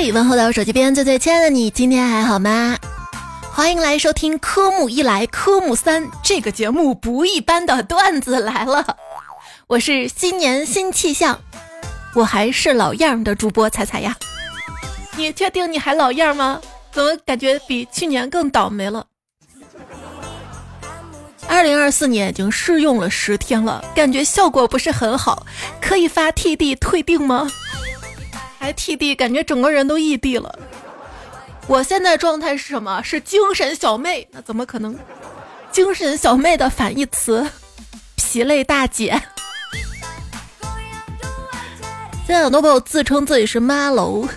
嘿，问候到我手机边最最亲爱的你，今天还好吗？欢迎来收听科目一来科目三这个节目不一般的段子来了。我是新年新气象，我还是老样的主播彩彩呀。你确定你还老样吗？怎么感觉比去年更倒霉了？二零二四年已经试用了十天了，感觉效果不是很好，可以发 TD 退订吗？还 TD，感觉整个人都异地了。我现在状态是什么？是精神小妹？那怎么可能？精神小妹的反义词，疲累大姐。现在很多朋友自称自己是妈楼，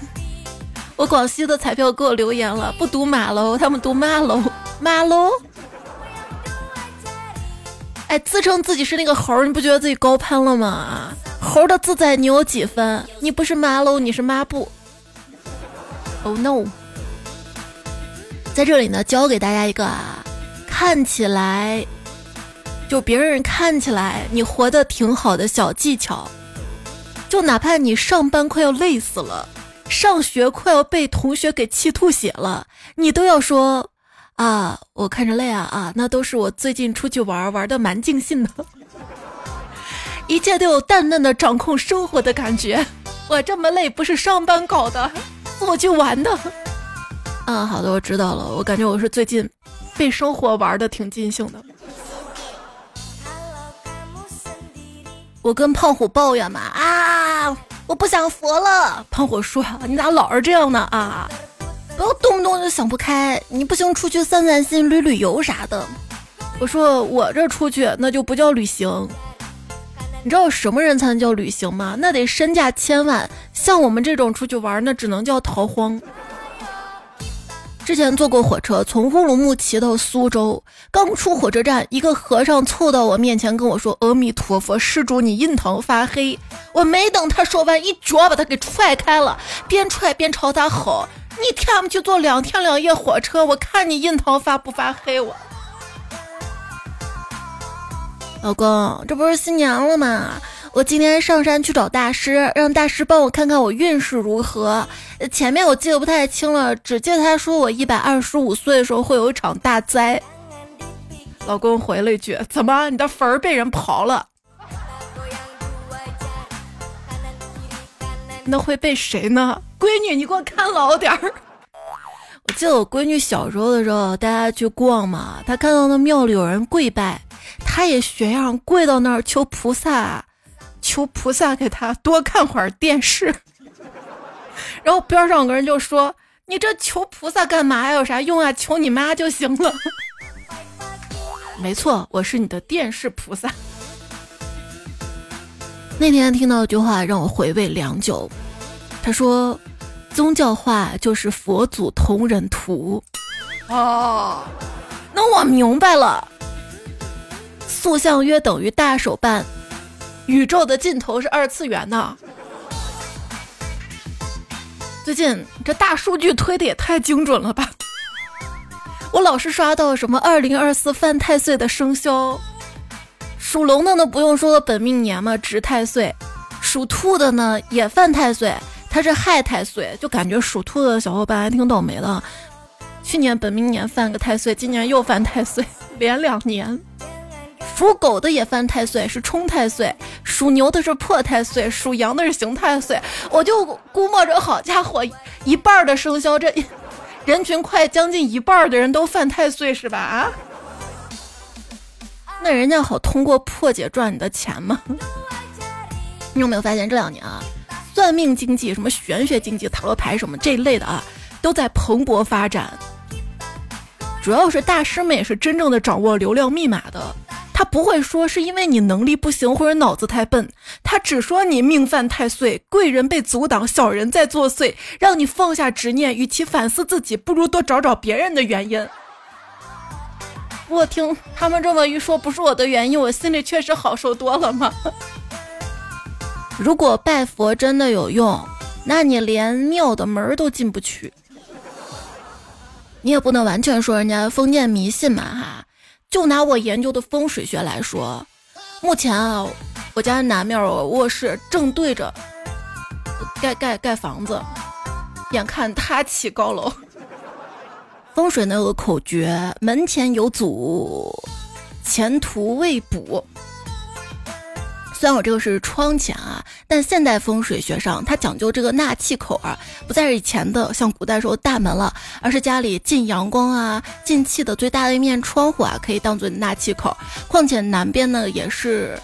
我广西的彩票给我留言了，不读马楼，他们读妈楼，妈楼。哎，自称自己是那个猴，你不觉得自己高攀了吗？猴的自在你有几分？你不是妈喽，你是抹布。Oh no！在这里呢，教给大家一个啊，看起来就别人看起来你活得挺好的小技巧。就哪怕你上班快要累死了，上学快要被同学给气吐血了，你都要说。啊，我看着累啊啊，那都是我最近出去玩玩的蛮尽兴的，一切都有淡淡的掌控生活的感觉。我这么累不是上班搞的，我去玩的。啊，好的，我知道了。我感觉我是最近被生活玩的挺尽兴的。我跟胖虎抱怨嘛啊，我不想活了。胖虎说：“你咋老是这样呢啊？”不要动不动就想不开，你不行出去散散心、旅旅游啥的。我说我这出去那就不叫旅行。你知道什么人才能叫旅行吗？那得身价千万。像我们这种出去玩，那只能叫逃荒。之前坐过火车，从乌鲁木齐到苏州，刚出火车站，一个和尚凑到我面前跟我说：“阿弥陀佛，施主你印堂发黑。”我没等他说完，一脚把他给踹开了，边踹边朝他吼。你天不去坐两天两夜火车，我看你印堂发不发黑？我老公，这不是新年了吗？我今天上山去找大师，让大师帮我看看我运势如何。前面我记得不太清了，只记得他说我一百二十五岁的时候会有一场大灾。老公回了一句：“怎么，你的坟儿被人刨了？那会被谁呢？”闺女，你给我看牢点儿。我记得我闺女小时候的时候，大家去逛嘛，她看到那庙里有人跪拜，他也学样跪到那儿求菩萨，求菩萨给他多看会儿电视。然后边上有个人就说：“你这求菩萨干嘛呀？有啥用啊？求你妈就行了。” 没错，我是你的电视菩萨。那天听到一句话让我回味良久，他说。宗教化就是佛祖同人图，哦，那我明白了。塑像约等于大手办，宇宙的尽头是二次元呢。最近这大数据推的也太精准了吧！我老是刷到什么二零二四犯太岁的生肖，属龙的呢不用说本命年嘛，值太岁；属兔的呢也犯太岁。他是害太岁，就感觉属兔的小伙伴还挺倒霉的。去年本命年犯个太岁，今年又犯太岁，连两年。属狗的也犯太岁，是冲太岁；属牛的是破太岁，属羊的是刑太岁。我就估摸着，好家伙，一半的生肖，这 人群快将近一半的人都犯太岁，是吧？啊？那人家好通过破解赚你的钱吗？你有没有发现这两年啊？算命经济、什么玄学经济、塔罗牌什么这一类的啊，都在蓬勃发展。主要是大师们也是真正的掌握流量密码的，他不会说是因为你能力不行或者脑子太笨，他只说你命犯太岁，贵人被阻挡，小人在作祟，让你放下执念，与其反思自己，不如多找找别人的原因。我听他们这么一说，不是我的原因，我心里确实好受多了嘛？如果拜佛真的有用，那你连庙的门都进不去。你也不能完全说人家封建迷信嘛哈。就拿我研究的风水学来说，目前啊，我家南面我卧室正对着盖盖盖房子，眼看他起高楼。风水呢有个口诀：门前有阻，前途未卜。虽然我这个是窗前啊，但现代风水学上它讲究这个纳气口啊，不再是以前的像古代时候大门了，而是家里进阳光啊、进气的最大的一面窗户啊，可以当做纳气口。况且南边呢也是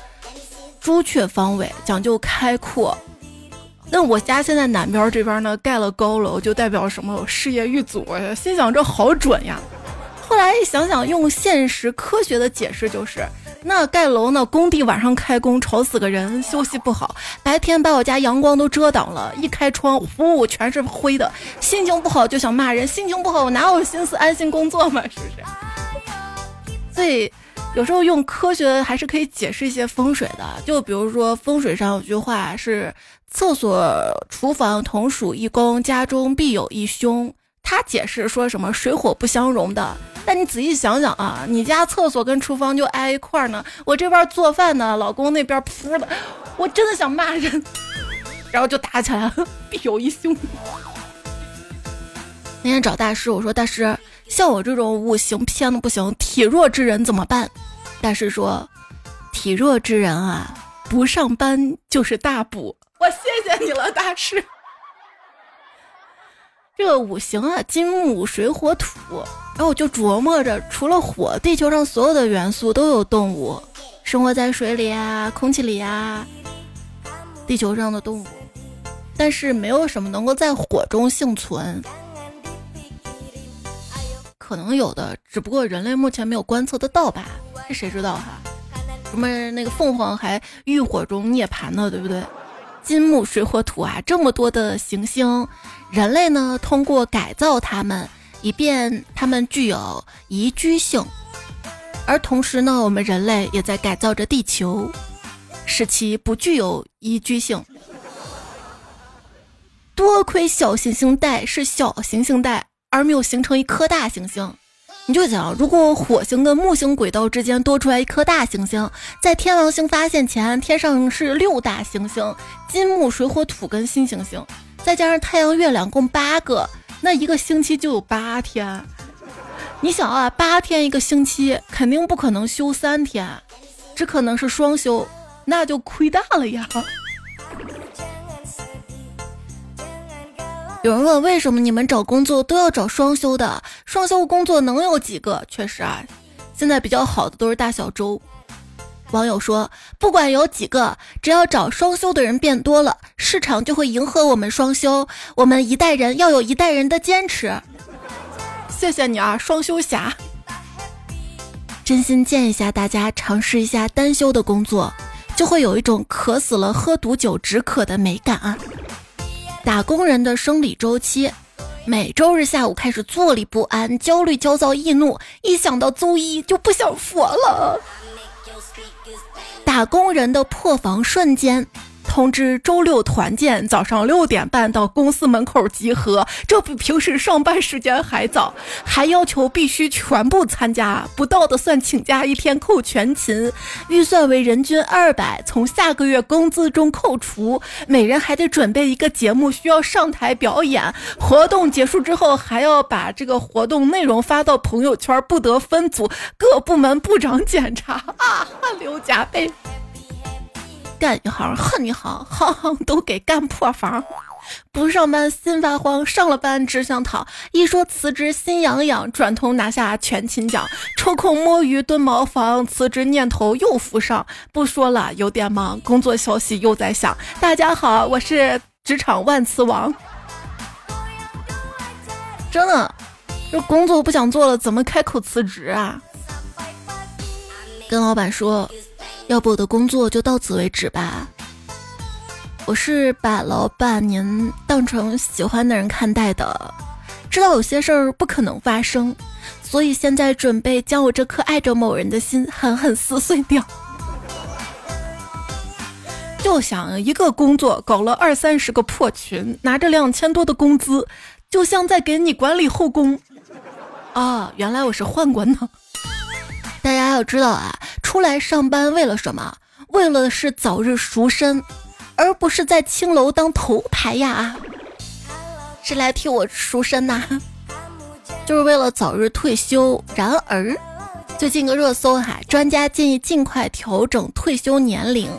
朱雀方位，讲究开阔。那我家现在南边这边呢盖了高楼，就代表什么？事业遇阻。心想这好准呀。后来想想，用现实科学的解释就是。那盖楼呢？工地晚上开工，吵死个人，休息不好。白天把我家阳光都遮挡了，一开窗，呼，全是灰的。心情不好就想骂人，心情不好我哪有心思安心工作嘛？是不是？所以有时候用科学还是可以解释一些风水的。就比如说风水上有句话是：厕所、厨房同属一宫，家中必有一凶。他解释说什么水火不相容的，但你仔细想想啊，你家厕所跟厨房就挨一块儿呢，我这边做饭呢，老公那边扑的，我真的想骂人，然后就打起来了，必有一凶。那天找大师，我说大师，像我这种五行偏的不行，体弱之人怎么办？大师说，体弱之人啊，不上班就是大补。我谢谢你了，大师。这五行啊，金木水火土，然后我就琢磨着，除了火，地球上所有的元素都有动物生活在水里啊，空气里啊，地球上的动物，但是没有什么能够在火中幸存。可能有的，只不过人类目前没有观测得到吧？这谁知道哈？什么那个凤凰还浴火中涅槃呢，对不对？金木水火土啊，这么多的行星，人类呢通过改造它们，以便它们具有宜居性，而同时呢，我们人类也在改造着地球，使其不具有宜居性。多亏小行星带是小行星带，而没有形成一颗大行星。你就想，如果火星跟木星轨道之间多出来一颗大行星，在天王星发现前，天上是六大行星：金木水火土跟新行星，再加上太阳、月亮，共八个，那一个星期就有八天。你想啊，八天一个星期，肯定不可能休三天，只可能是双休，那就亏大了呀。有人问为什么你们找工作都要找双休的？双休工作能有几个？确实啊，现在比较好的都是大小周。网友说，不管有几个，只要找双休的人变多了，市场就会迎合我们双休。我们一代人要有一代人的坚持。谢谢你啊，双休侠！真心建议一下大家尝试一下单休的工作，就会有一种渴死了喝毒酒止渴的美感啊。打工人的生理周期，每周日下午开始坐立不安、焦虑、焦躁、易怒，一想到周一就不想活了。打工人的破防瞬间。通知周六团建，早上六点半到公司门口集合，这比平时上班时间还早，还要求必须全部参加，不到的算请假一天扣全勤，预算为人均二百，从下个月工资中扣除，每人还得准备一个节目需要上台表演，活动结束之后还要把这个活动内容发到朋友圈，不得分组，各部门部长检查啊，汗流浃背。干一行恨一行，行行都给干破防。不上班心发慌，上了班只想躺。一说辞职心痒痒，转头拿下全勤奖。抽空摸鱼蹲茅房，辞职念头又浮上。不说了，有点忙，工作消息又在响。大家好，我是职场万磁王。真的，这工作不想做了，怎么开口辞职啊？跟老板说。要不我的工作就到此为止吧。我是把老板您当成喜欢的人看待的，知道有些事儿不可能发生，所以现在准备将我这颗爱着某人的心狠狠撕碎掉。就想一个工作搞了二三十个破群，拿着两千多的工资，就像在给你管理后宫。啊，原来我是宦官呢。大家要知道啊，出来上班为了什么？为了是早日赎身，而不是在青楼当头牌呀！是来替我赎身呐，就是为了早日退休。然而，最近个热搜哈，专家建议尽快调整退休年龄，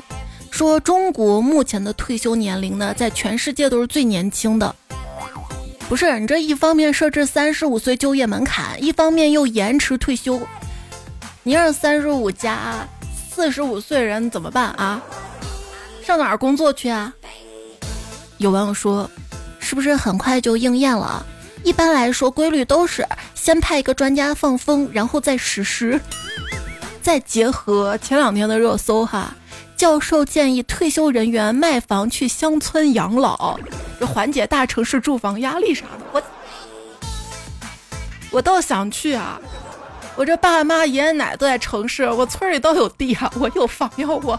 说中国目前的退休年龄呢，在全世界都是最年轻的。不是你这一方面设置三十五岁就业门槛，一方面又延迟退休，你让三十五加四十五岁人怎么办啊？上哪儿工作去啊？有网友说，是不是很快就应验了？一般来说，规律都是先派一个专家放风，然后再实施，再结合前两天的热搜哈。教授建议退休人员卖房去乡村养老，就缓解大城市住房压力啥的。我我倒想去啊！我这爸妈爷爷奶奶都在城市，我村里都有地啊，我有房要我。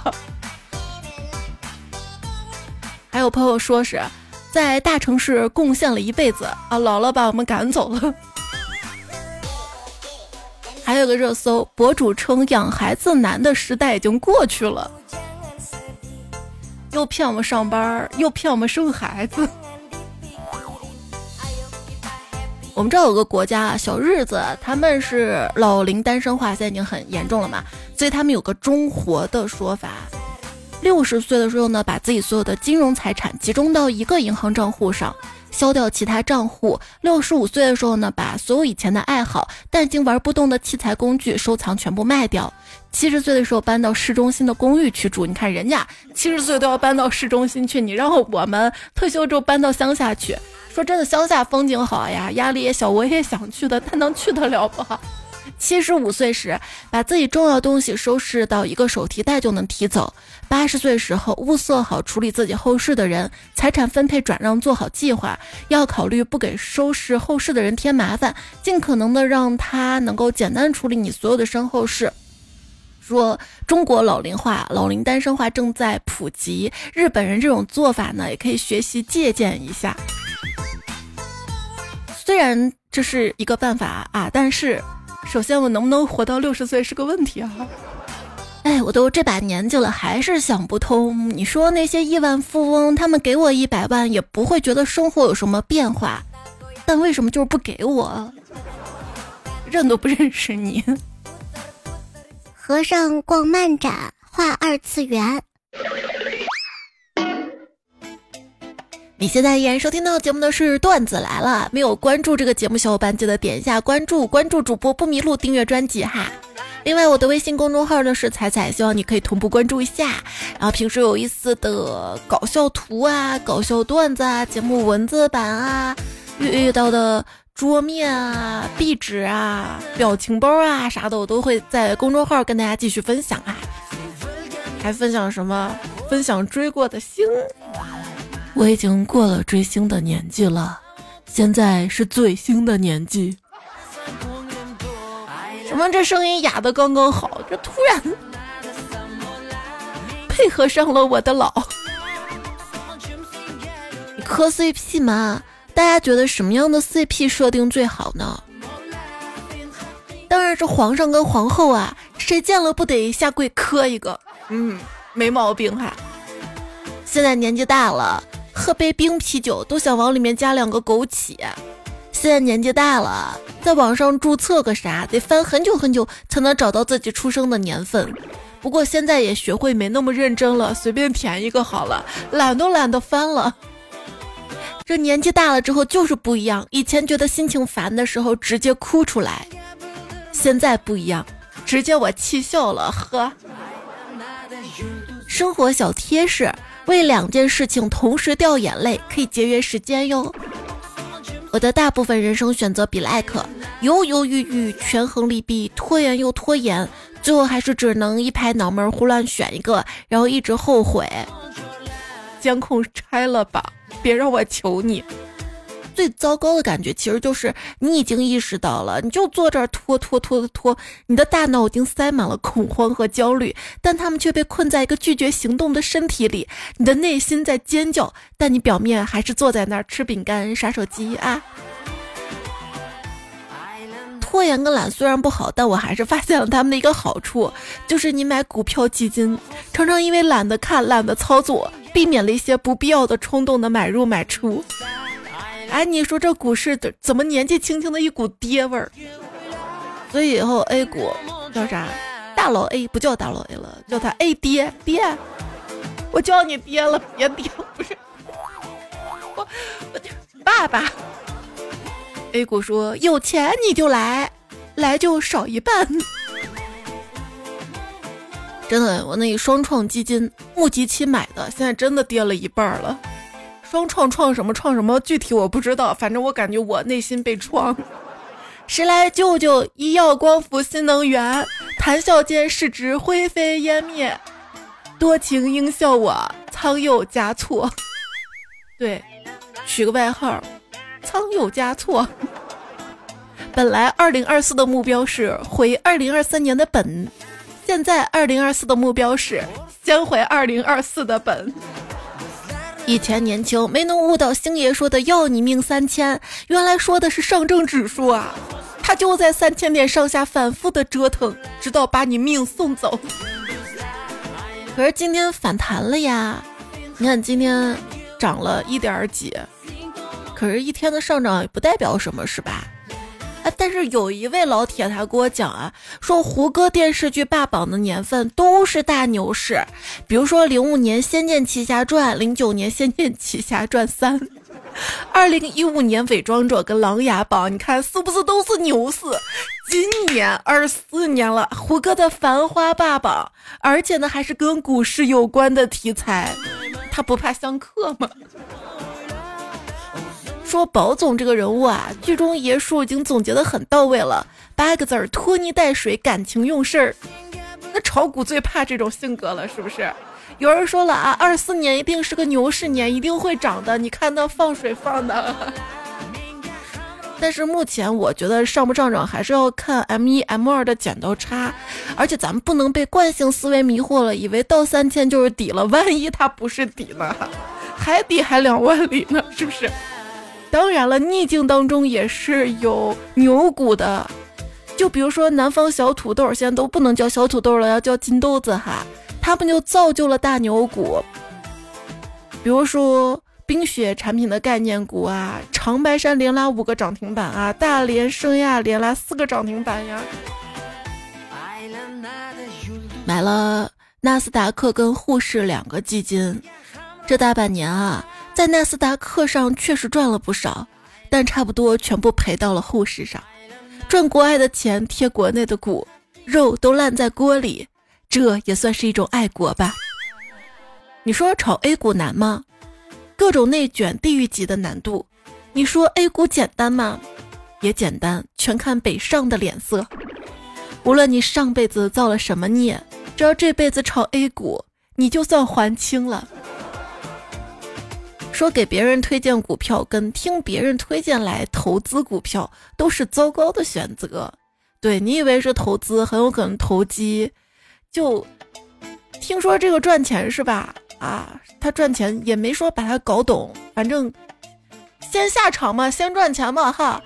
还有朋友说是在大城市贡献了一辈子啊，老了把我们赶走了。还有个热搜，博主称养孩子难的时代已经过去了。又骗我们上班，又骗我们生孩子。我们这有个国家啊，小日子，他们是老龄单身化，现在已经很严重了嘛，所以他们有个中活的说法。六十岁的时候呢，把自己所有的金融财产集中到一个银行账户上。消掉其他账户。六十五岁的时候呢，把所有以前的爱好但已经玩不动的器材工具收藏全部卖掉。七十岁的时候搬到市中心的公寓去住。你看人家七十岁都要搬到市中心去，你让我们退休之后搬到乡下去。说真的，乡下风景好呀，压力也小，我也想去的，但能去得了不？七十五岁时，把自己重要东西收拾到一个手提袋就能提走。八十岁时候，物色好处理自己后事的人，财产分配转让做好计划，要考虑不给收拾后事的人添麻烦，尽可能的让他能够简单处理你所有的身后事。说中国老龄化、老龄单身化正在普及，日本人这种做法呢，也可以学习借鉴一下。虽然这是一个办法啊，但是。首先，我能不能活到六十岁是个问题啊！哎，我都这把年纪了，还是想不通。你说那些亿万富翁，他们给我一百万，也不会觉得生活有什么变化，但为什么就是不给我？认都不认识你。和尚逛漫展，画二次元。你现在依然收听到节目的是段子来了，没有关注这个节目小伙伴记得点一下关注，关注主播不迷路，订阅专辑哈。另外我的微信公众号呢是彩彩，希望你可以同步关注一下。然后平时有意思的搞笑图啊、搞笑段子啊、节目文字版啊、遇遇到的桌面啊、壁纸啊、表情包啊啥的，我都会在公众号跟大家继续分享啊。还分享什么？分享追过的星。我已经过了追星的年纪了，现在是最星的年纪。什么？这声音哑的刚刚好，这突然配合上了我的老。你磕 CP 吗？大家觉得什么样的 CP 设定最好呢？当然是皇上跟皇后啊，谁见了不得下跪磕一个？嗯，没毛病哈。现在年纪大了。喝杯冰啤酒都想往里面加两个枸杞。现在年纪大了，在网上注册个啥得翻很久很久才能找到自己出生的年份。不过现在也学会没那么认真了，随便填一个好了，懒都懒得翻了。这年纪大了之后就是不一样，以前觉得心情烦的时候直接哭出来，现在不一样，直接我气笑了。呵，生活小贴士。为两件事情同时掉眼泪，可以节约时间哟。我的大部分人生选择比 like，犹犹豫豫，权衡利弊，拖延又拖延，最后还是只能一拍脑门胡乱选一个，然后一直后悔。监控拆了吧，别让我求你。最糟糕的感觉其实就是你已经意识到了，你就坐这儿拖拖拖的拖，你的大脑已经塞满了恐慌和焦虑，但他们却被困在一个拒绝行动的身体里。你的内心在尖叫，但你表面还是坐在那儿吃饼干、刷手机啊。拖延跟懒虽然不好，但我还是发现了他们的一个好处，就是你买股票基金，常常因为懒得看、懒得操作，避免了一些不必要的冲动的买入买出。哎，你说这股市怎怎么年纪轻轻的一股跌味儿？所以以后 A 股叫啥？大佬 A 不叫大佬 A 了，叫他 A 爹爹。我叫你爹了，别爹，不是我，我爸爸。A 股说有钱你就来，来就少一半。真的，我那双创基金募集期买的，现在真的跌了一半了。双创创什么创什么，具体我不知道，反正我感觉我内心被创。谁来救救？医药光伏新能源，谈笑间市值灰飞烟灭。多情应笑我仓又加错，对，取个外号，仓又加错。本来二零二四的目标是回二零二三年的本，现在二零二四的目标是先回二零二四的本。以前年轻没能悟到星爷说的要你命三千，原来说的是上证指数啊！他就在三千点上下反复的折腾，直到把你命送走。可是今天反弹了呀！你看今天涨了一点几，可是一天的上涨也不代表什么，是吧？但是有一位老铁他给我讲啊，说胡歌电视剧霸榜的年份都是大牛市，比如说零五年《仙剑奇侠传》，零九年《仙剑奇侠传三》，二零一五年《伪装者》跟《琅琊榜》，你看是不是都是牛市？今年二四年了，胡歌的《繁花》霸榜，而且呢还是跟股市有关的题材，他不怕相克吗？说宝总这个人物啊，剧中爷叔已经总结的很到位了，八个字儿：拖泥带水，感情用事儿。那炒股最怕这种性格了，是不是？有人说了啊，二四年一定是个牛市年，一定会涨的。你看那放水放的。但是目前我觉得上不上涨还是要看 M 一 M 二的剪刀差，而且咱们不能被惯性思维迷惑了，以为到三千就是底了，万一它不是底呢？海底还两万里呢，是不是？当然了，逆境当中也是有牛股的，就比如说南方小土豆，现在都不能叫小土豆了，要叫金豆子哈，他们就造就了大牛股。比如说冰雪产品的概念股啊，长白山连拉五个涨停板啊，大连盛亚连拉四个涨停板呀。买了纳斯达克跟沪市两个基金，这大半年啊。在纳斯达克上确实赚了不少，但差不多全部赔到了沪市上。赚国外的钱贴国内的股，肉都烂在锅里，这也算是一种爱国吧？你说炒 A 股难吗？各种内卷，地狱级的难度。你说 A 股简单吗？也简单，全看北上的脸色。无论你上辈子造了什么孽，只要这辈子炒 A 股，你就算还清了。说给别人推荐股票跟听别人推荐来投资股票都是糟糕的选择。对你以为是投资，很有可能投机。就听说这个赚钱是吧？啊，他赚钱也没说把它搞懂，反正先下场嘛，先赚钱嘛哈。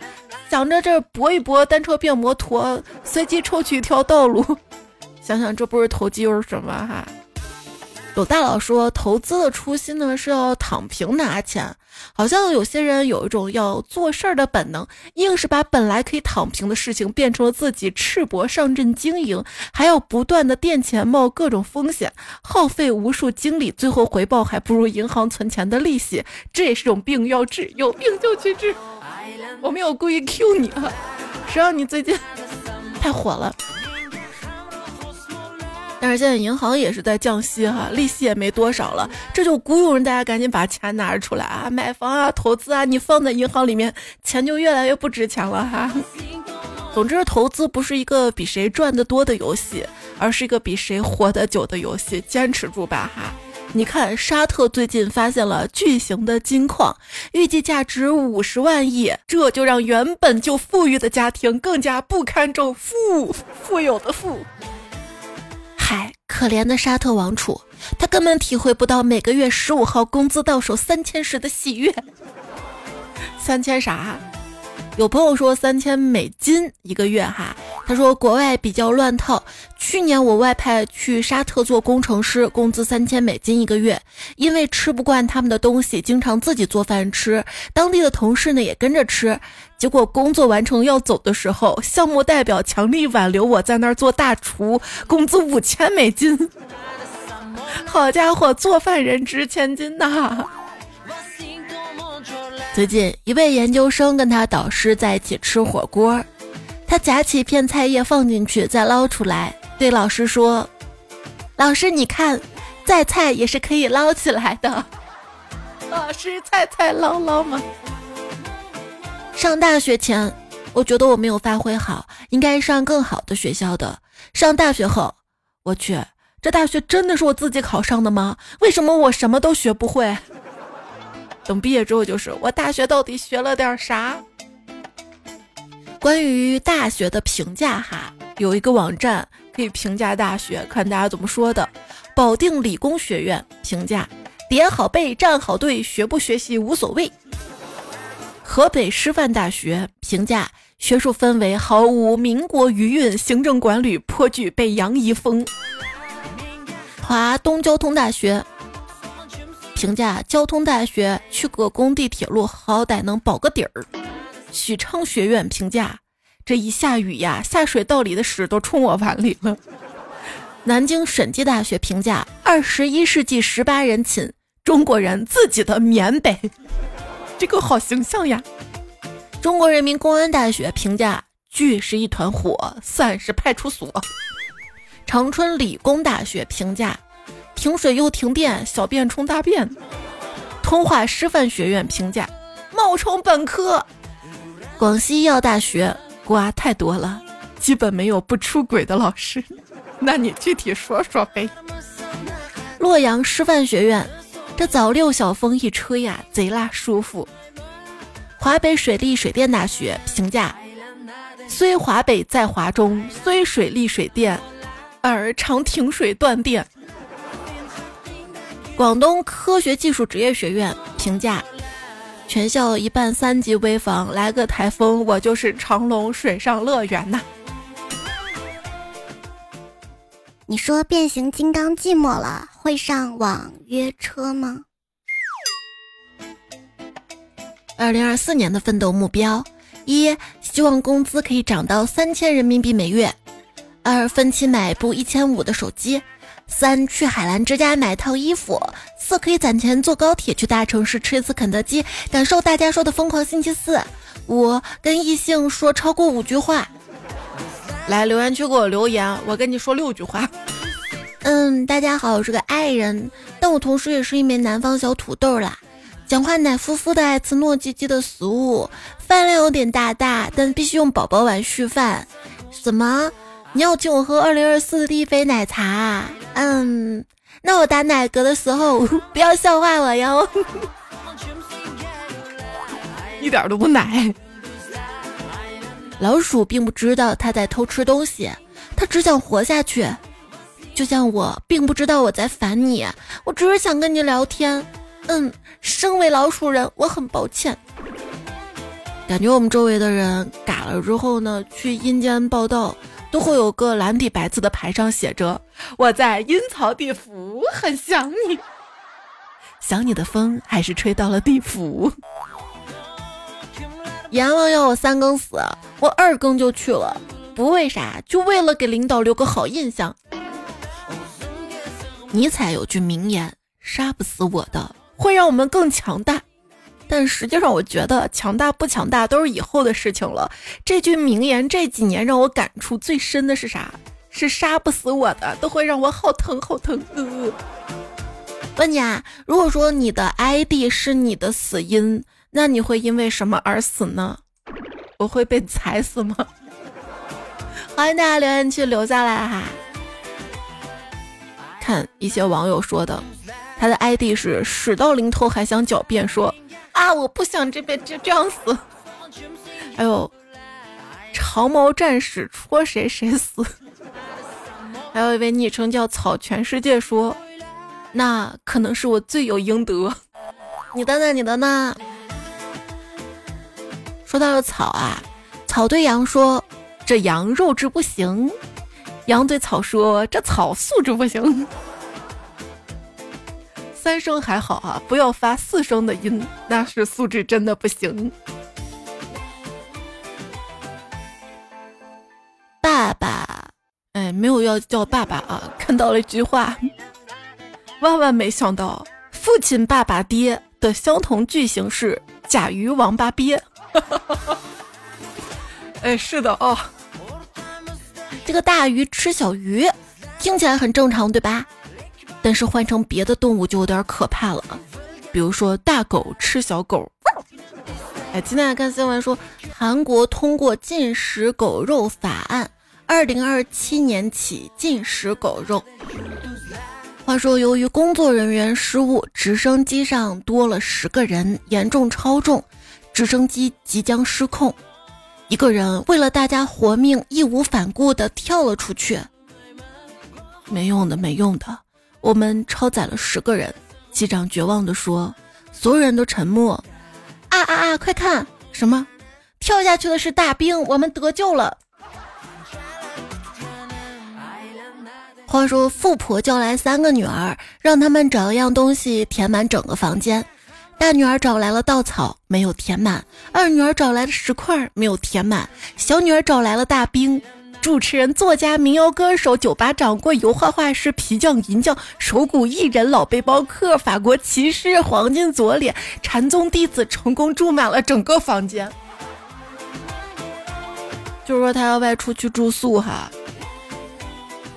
想着这搏一搏，单车变摩托，随机抽取一条道路。想想这不是投机又是什么哈？有大佬说，投资的初心呢是要躺平拿钱，好像有些人有一种要做事儿的本能，硬是把本来可以躺平的事情变成了自己赤膊上阵经营，还要不断的垫钱冒各种风险，耗费无数精力，最后回报还不如银行存钱的利息，这也是种病要治，有病就去治。我没有故意 Q 你啊，谁让你最近太火了。但是现在银行也是在降息哈，利息也没多少了，这就鼓舞人大家赶紧把钱拿出来啊，买房啊，投资啊，你放在银行里面，钱就越来越不值钱了哈。总之，投资不是一个比谁赚的多的游戏，而是一个比谁活得久的游戏，坚持住吧哈。你看，沙特最近发现了巨型的金矿，预计价值五十万亿，这就让原本就富裕的家庭更加不堪重负，富有的富。可怜的沙特王储，他根本体会不到每个月十五号工资到手三千时的喜悦。三千啥？有朋友说三千美金一个月哈，他说国外比较乱套。去年我外派去沙特做工程师，工资三千美金一个月。因为吃不惯他们的东西，经常自己做饭吃。当地的同事呢也跟着吃。结果工作完成要走的时候，项目代表强力挽留我在那儿做大厨，工资五千美金。好家伙，做饭人值千金呐！最近一位研究生跟他导师在一起吃火锅，他夹起一片菜叶放进去，再捞出来，对老师说：“老师，你看，再菜也是可以捞起来的。”老师，菜菜捞捞吗？上大学前，我觉得我没有发挥好，应该上更好的学校的。上大学后，我去，这大学真的是我自己考上的吗？为什么我什么都学不会？等毕业之后，就是我大学到底学了点啥？关于大学的评价哈，有一个网站可以评价大学，看大家怎么说的。保定理工学院评价：叠好背，站好队，学不学习无所谓。河北师范大学评价：学术氛围毫无民国余韵，行政管理颇具北洋遗风。华东交通大学。评价交通大学去个工地铁路，好歹能保个底儿。许昌学院评价：这一下雨呀，下水道里的屎都冲我碗里了。南京审计大学评价：二十一世纪十八人寝，中国人自己的缅北。这个好形象呀。中国人民公安大学评价：聚是一团火，散是派出所。长春理工大学评价。停水又停电，小便冲大便。通化师范学院评价：冒充本科。广西医药大学瓜太多了，基本没有不出轨的老师。那你具体说说呗。洛阳师范学院，这早六小风一吹呀，贼拉舒服。华北水利水电大学评价：虽华北在华中，虽水利水电，而常停水断电。广东科学技术职业学院评价：全校一半三级危房，来个台风，我就是长隆水上乐园呐。你说变形金刚寂寞了，会上网约车吗？二零二四年的奋斗目标：一、希望工资可以涨到三千人民币每月；二、分期买部一千五的手机。三去海澜之家买套衣服，四可以攒钱坐高铁去大城市吃一次肯德基，感受大家说的疯狂星期四。五跟异性说超过五句话，来留言区给我留言，我跟你说六句话。嗯，大家好，我是个爱人，但我同时也是一枚南方小土豆啦。讲话奶乎乎的，爱吃糯叽叽的食物，饭量有点大大，但必须用宝宝碗续饭。什么？你要请我喝二零二四丽妃奶茶？嗯，那我打奶嗝的时候 不要笑话我哟，一点都不奶。老鼠并不知道它在偷吃东西，它只想活下去。就像我并不知道我在烦你，我只是想跟你聊天。嗯，身为老鼠人，我很抱歉。感觉我们周围的人嘎了之后呢，去阴间报道。都会有个蓝底白字的牌上写着：“我在阴曹地府，很想你，想你的风还是吹到了地府。”阎王要我三更死，我二更就去了，不为啥，就为了给领导留个好印象。尼采有句名言：“杀不死我的，会让我们更强大。”但实际上，我觉得强大不强大都是以后的事情了。这句名言这几年让我感触最深的是啥？是杀不死我的，都会让我好疼好疼。问你啊，如果说你的 ID 是你的死因，那你会因为什么而死呢？我会被踩死吗？欢迎大家留言区留下来哈。看一些网友说的，他的 ID 是屎到临头还想狡辩说。啊！我不想这边就这样死。还有长毛战士戳谁谁死。还有一位昵称叫草全世界说，那可能是我罪有应得。你的呢？你的呢？说到了草啊，草对羊说，这羊肉质不行。羊对草说这草素质不行。三声还好啊，不要发四声的音，那是素质真的不行。爸爸，哎，没有要叫爸爸啊，看到了一句话，万万没想到，父亲爸爸爹的相同句型是甲鱼王八鳖。哎，是的哦，这个大鱼吃小鱼，听起来很正常，对吧？但是换成别的动物就有点可怕了，比如说大狗吃小狗。哎，今天看新闻说，韩国通过禁食狗肉法案，二零二七年起禁食狗肉。话说，由于工作人员失误，直升机上多了十个人，严重超重，直升机即将失控。一个人为了大家活命，义无反顾地跳了出去。没用的，没用的。我们超载了十个人，机长绝望地说：“所有人都沉默。”啊啊啊！快看，什么？跳下去的是大兵，我们得救了。话说，富婆叫来三个女儿，让他们找一样东西填满整个房间。大女儿找来了稻草，没有填满；二女儿找来了石块，没有填满；小女儿找来了大兵。主持人、作家、民谣歌手、酒吧掌柜、油画画师、皮匠、银匠、手鼓艺人、老背包客、法国骑士、黄金左脸、禅宗弟子，成功住满了整个房间。就是说他要外出去住宿哈。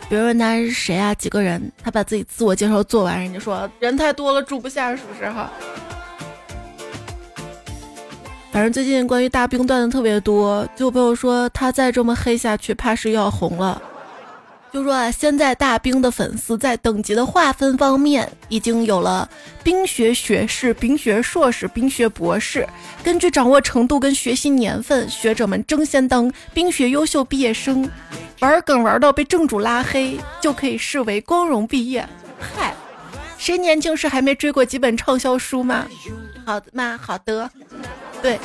别人问他是谁啊？几个人？他把自己自我介绍做完，人家说人太多了，住不下，是不是哈？反正最近关于大兵段子特别多，就朋友说他再这么黑下去，怕是要红了。就说啊，现在大兵的粉丝在等级的划分方面已经有了冰雪学士、冰雪硕士、冰雪博士。根据掌握程度跟学习年份，学者们争先当冰雪优秀毕业生。玩梗玩到被正主拉黑，就可以视为光荣毕业。嗨，谁年轻时还没追过几本畅销书吗？好的吗？好的。对，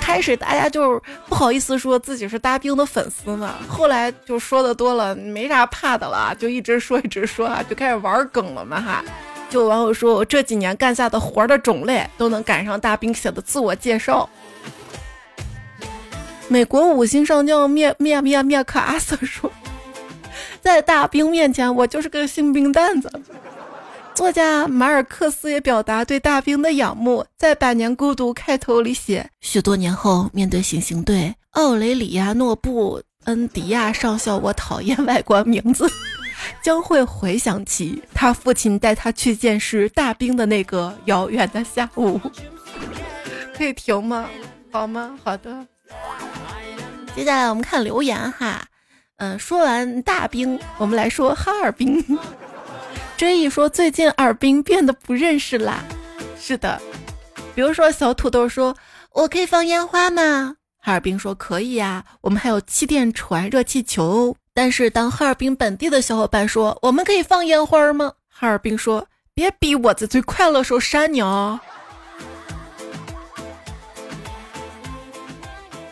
开始大家就是不好意思说自己是大兵的粉丝嘛，后来就说的多了，没啥怕的了，就一直说一直说啊，就开始玩梗了嘛哈。就网友说我这几年干下的活的种类都能赶上大兵写的自我介绍。美国五星上将灭灭灭灭克阿瑟说，在大兵面前我就是个新兵蛋子。作家马尔克斯也表达对大兵的仰慕，在《百年孤独》开头里写：许多年后，面对行刑队，奥雷里亚诺布恩迪亚上校，我讨厌外国名字，将会回想起他父亲带他去见识大兵的那个遥远的下午。可以停吗？好吗？好的。接下来我们看留言哈，嗯，说完大兵，我们来说哈尔滨。追忆说最近尔滨变得不认识啦，是的，比如说小土豆说：“我可以放烟花吗？”哈尔滨说：“可以呀，我们还有气垫船、热气球。”但是当哈尔滨本地的小伙伴说：“我们可以放烟花吗？”哈尔滨说：“别逼我在最快乐时候删你哦。”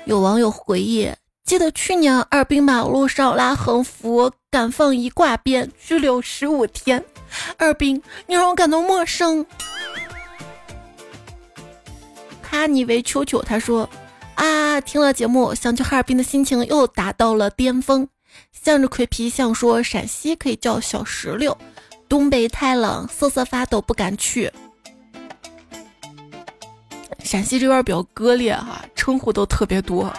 有网友回忆。记得去年尔滨马路上拉横幅敢放一挂鞭，拘留十五天。尔滨，你让我感到陌生。哈尼维秋秋他说：“啊，听了节目，想去哈尔滨的心情又达到了巅峰。”向着葵皮象说：“陕西可以叫小石榴，东北太冷，瑟瑟发抖，不敢去。”陕西这边比较割裂哈，称呼都特别多。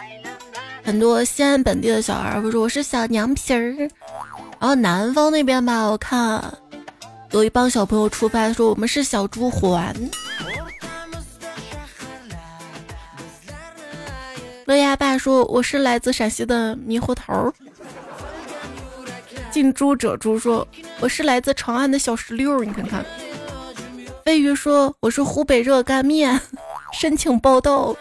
很多西安本地的小孩会说我是小娘皮儿，然后南方那边吧，我看有一帮小朋友出发说我们是小猪环。乐亚爸说我是来自陕西的猕猴桃。近朱者朱说我是来自长安的小石榴，你看看。飞鱼说我是湖北热干面，申请报道。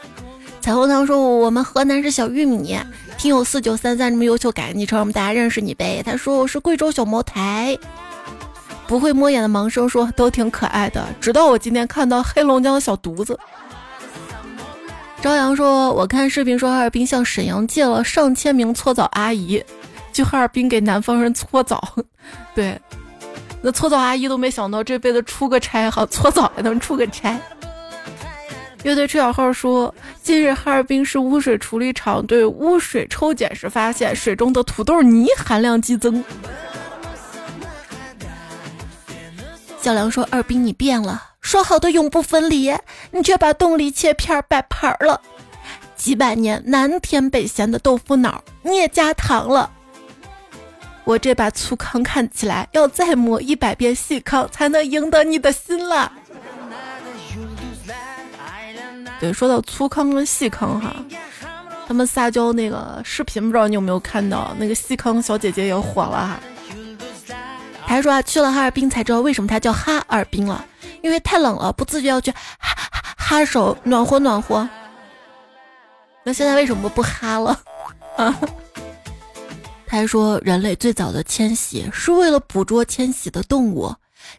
彩虹糖说：“我们河南是小玉米。”听友四九三三这么优秀，改昵称，我们大家认识你呗。他说：“我是贵州小茅台。”不会摸眼的盲生说：“都挺可爱的。”直到我今天看到黑龙江的小犊子。朝阳说：“我看视频说哈尔滨向沈阳借了上千名搓澡阿姨，去哈尔滨给南方人搓澡。对，那搓澡阿姨都没想到这辈子出个差，好搓澡还能出个差。”乐队吹小号说：“近日哈尔滨市污水处理厂对污水抽检时发现，水中的土豆泥含量激增。”小梁说：“二斌，你变了，说好的永不分离，你却把冻梨切片摆盘了。几百年南甜北咸的豆腐脑，你也加糖了。我这把粗糠看起来要再磨一百遍细糠，才能赢得你的心了。”对，说到粗糠跟细糠哈，他们撒娇那个视频，不知道你有没有看到？那个细糠小姐姐也火了哈。还说啊，去了哈尔滨才知道为什么它叫哈尔滨了，因为太冷了，不自觉要去哈哈哈手暖和暖和。那现在为什么不哈了？啊？他还说，人类最早的迁徙是为了捕捉迁徙的动物。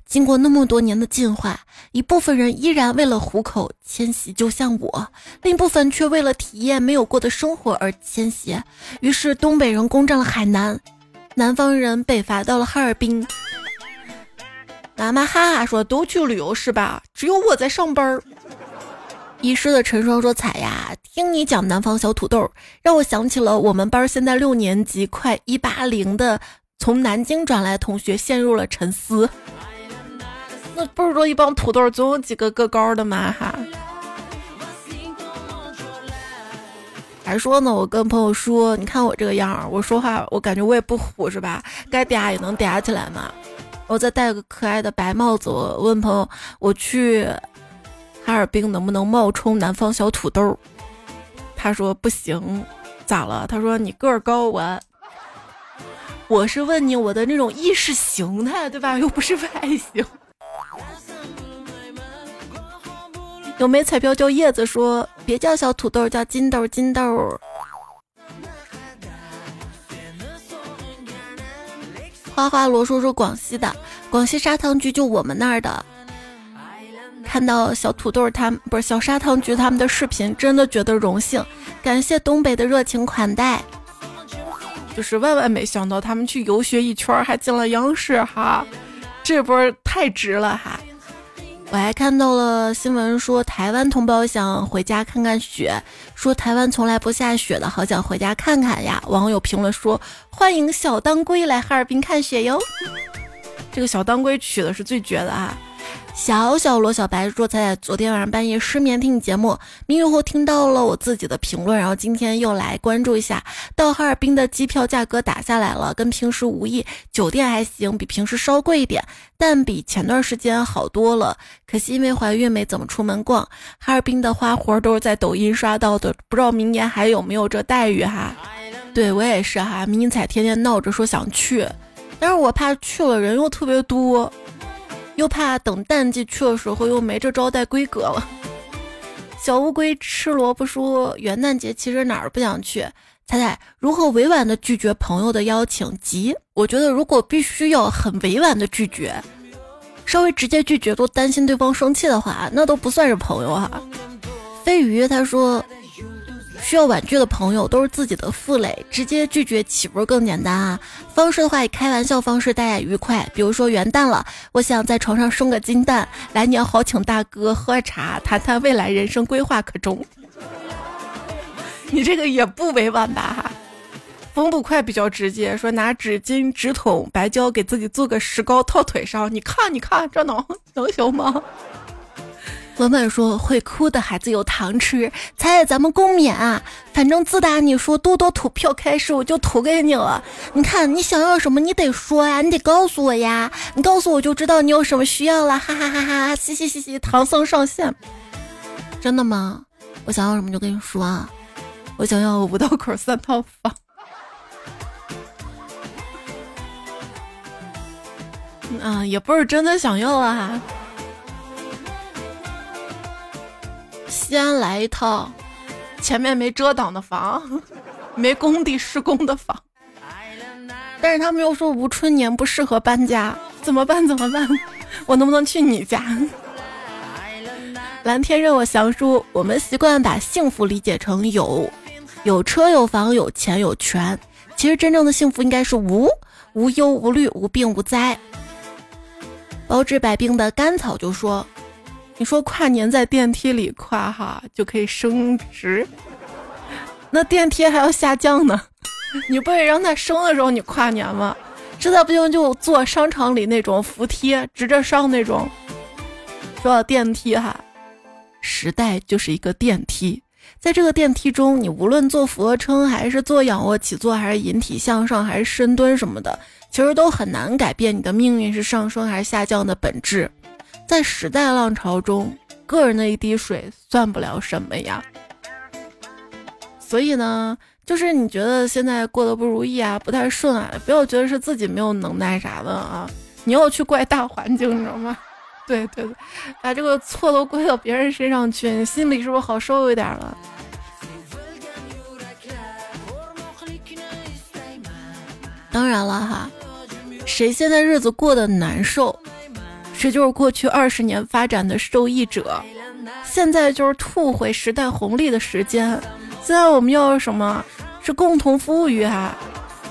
经过那么多年的进化，一部分人依然为了糊口迁徙，就像我；另一部分却为了体验没有过的生活而迁徙。于是，东北人攻占了海南，南方人北伐到了哈尔滨。妈妈哈哈说：“都去旅游是吧？只有我在上班。”遗失的陈双说：“彩呀，听你讲南方小土豆，让我想起了我们班现在六年级快一八零的从南京转来同学，陷入了沉思。”不是说一帮土豆总有几个个高的吗？哈，还说呢？我跟朋友说，你看我这个样儿，我说话我感觉我也不虎是吧？该嗲也能嗲起来嘛。我再戴个可爱的白帽子，我问朋友，我去哈尔滨能不能冒充南方小土豆？他说不行，咋了？他说你个儿高，我我是问你我的那种意识形态对吧？又不是外形。有没彩票叫叶子说别叫小土豆，叫金豆金豆。花花罗叔叔广西的，广西砂糖橘就我们那儿的。看到小土豆他们不是小砂糖橘他们的视频，真的觉得荣幸，感谢东北的热情款待。就是万万没想到他们去游学一圈还进了央视哈，这波太值了哈。我还看到了新闻说，台湾同胞想回家看看雪，说台湾从来不下雪的，好想回家看看呀。网友评论说：“欢迎小当归来哈尔滨看雪哟。”这个小当归取的是最绝的啊。小小罗小白说：“在昨天晚上半夜失眠听你节目，迷糊后听到了我自己的评论，然后今天又来关注一下。到哈尔滨的机票价格打下来了，跟平时无异，酒店还行，比平时稍贵一点，但比前段时间好多了。可惜因为怀孕没怎么出门逛。哈尔滨的花活都是在抖音刷到的，不知道明年还有没有这待遇哈？对我也是哈，迷彩天天闹着说想去，但是我怕去了人又特别多。”又怕等淡季去的时候又没这招待规格了。小乌龟吃萝卜说：“元旦节其实哪儿不想去？猜猜如何委婉的拒绝朋友的邀请？急，我觉得如果必须要很委婉的拒绝，稍微直接拒绝都担心对方生气的话，那都不算是朋友哈。”飞鱼他说。需要婉拒的朋友都是自己的负累，直接拒绝岂不是更简单啊？方式的话以开玩笑方式，大家愉快。比如说元旦了，我想在床上生个金蛋，来年好请大哥喝茶，谈谈未来人生规划，可中？你这个也不委婉吧？风不快比较直接，说拿纸巾、纸筒、白胶给自己做个石膏套腿上，你看，你看，这能能行吗？文文说：“会哭的孩子有糖吃。”猜猜咱们共勉啊！反正自打你说多多吐票开始，我就吐给你了。你看你想要什么，你得说呀，你得告诉我呀。你告诉我就知道你有什么需要了。哈哈哈哈！嘻嘻嘻嘻，唐僧上线。真的吗？我想要什么就跟你说啊。我想要五道口三套房。嗯，也不是真的想要啊。西安来一套，前面没遮挡的房，没工地施工的房，但是他们又说吴春年不适合搬家，怎么办？怎么办？我能不能去你家？蓝天任我详书。我们习惯把幸福理解成有，有车有房有钱有权。其实真正的幸福应该是无，无忧无虑无病无灾。包治百病的甘草就说：“你说跨年在电梯里跨哈就可以升职，那电梯还要下降呢，你不得让它升的时候你跨年吗？实在不行就坐商场里那种扶梯直着上那种。说到电梯哈。”时代就是一个电梯，在这个电梯中，你无论做俯卧撑，还是做仰卧起坐，还是引体向上，还是深蹲什么的，其实都很难改变你的命运是上升还是下降的本质。在时代浪潮中，个人的一滴水算不了什么呀。所以呢，就是你觉得现在过得不如意啊，不太顺啊，不要觉得是自己没有能耐啥的啊，你要去怪大环境，你知道吗？对对对，把这个错都归到别人身上去，你心里是不是好受一点了？当然了哈，谁现在日子过得难受，这就是过去二十年发展的受益者。现在就是吐回时代红利的时间，现在我们要什么？是共同富裕哈。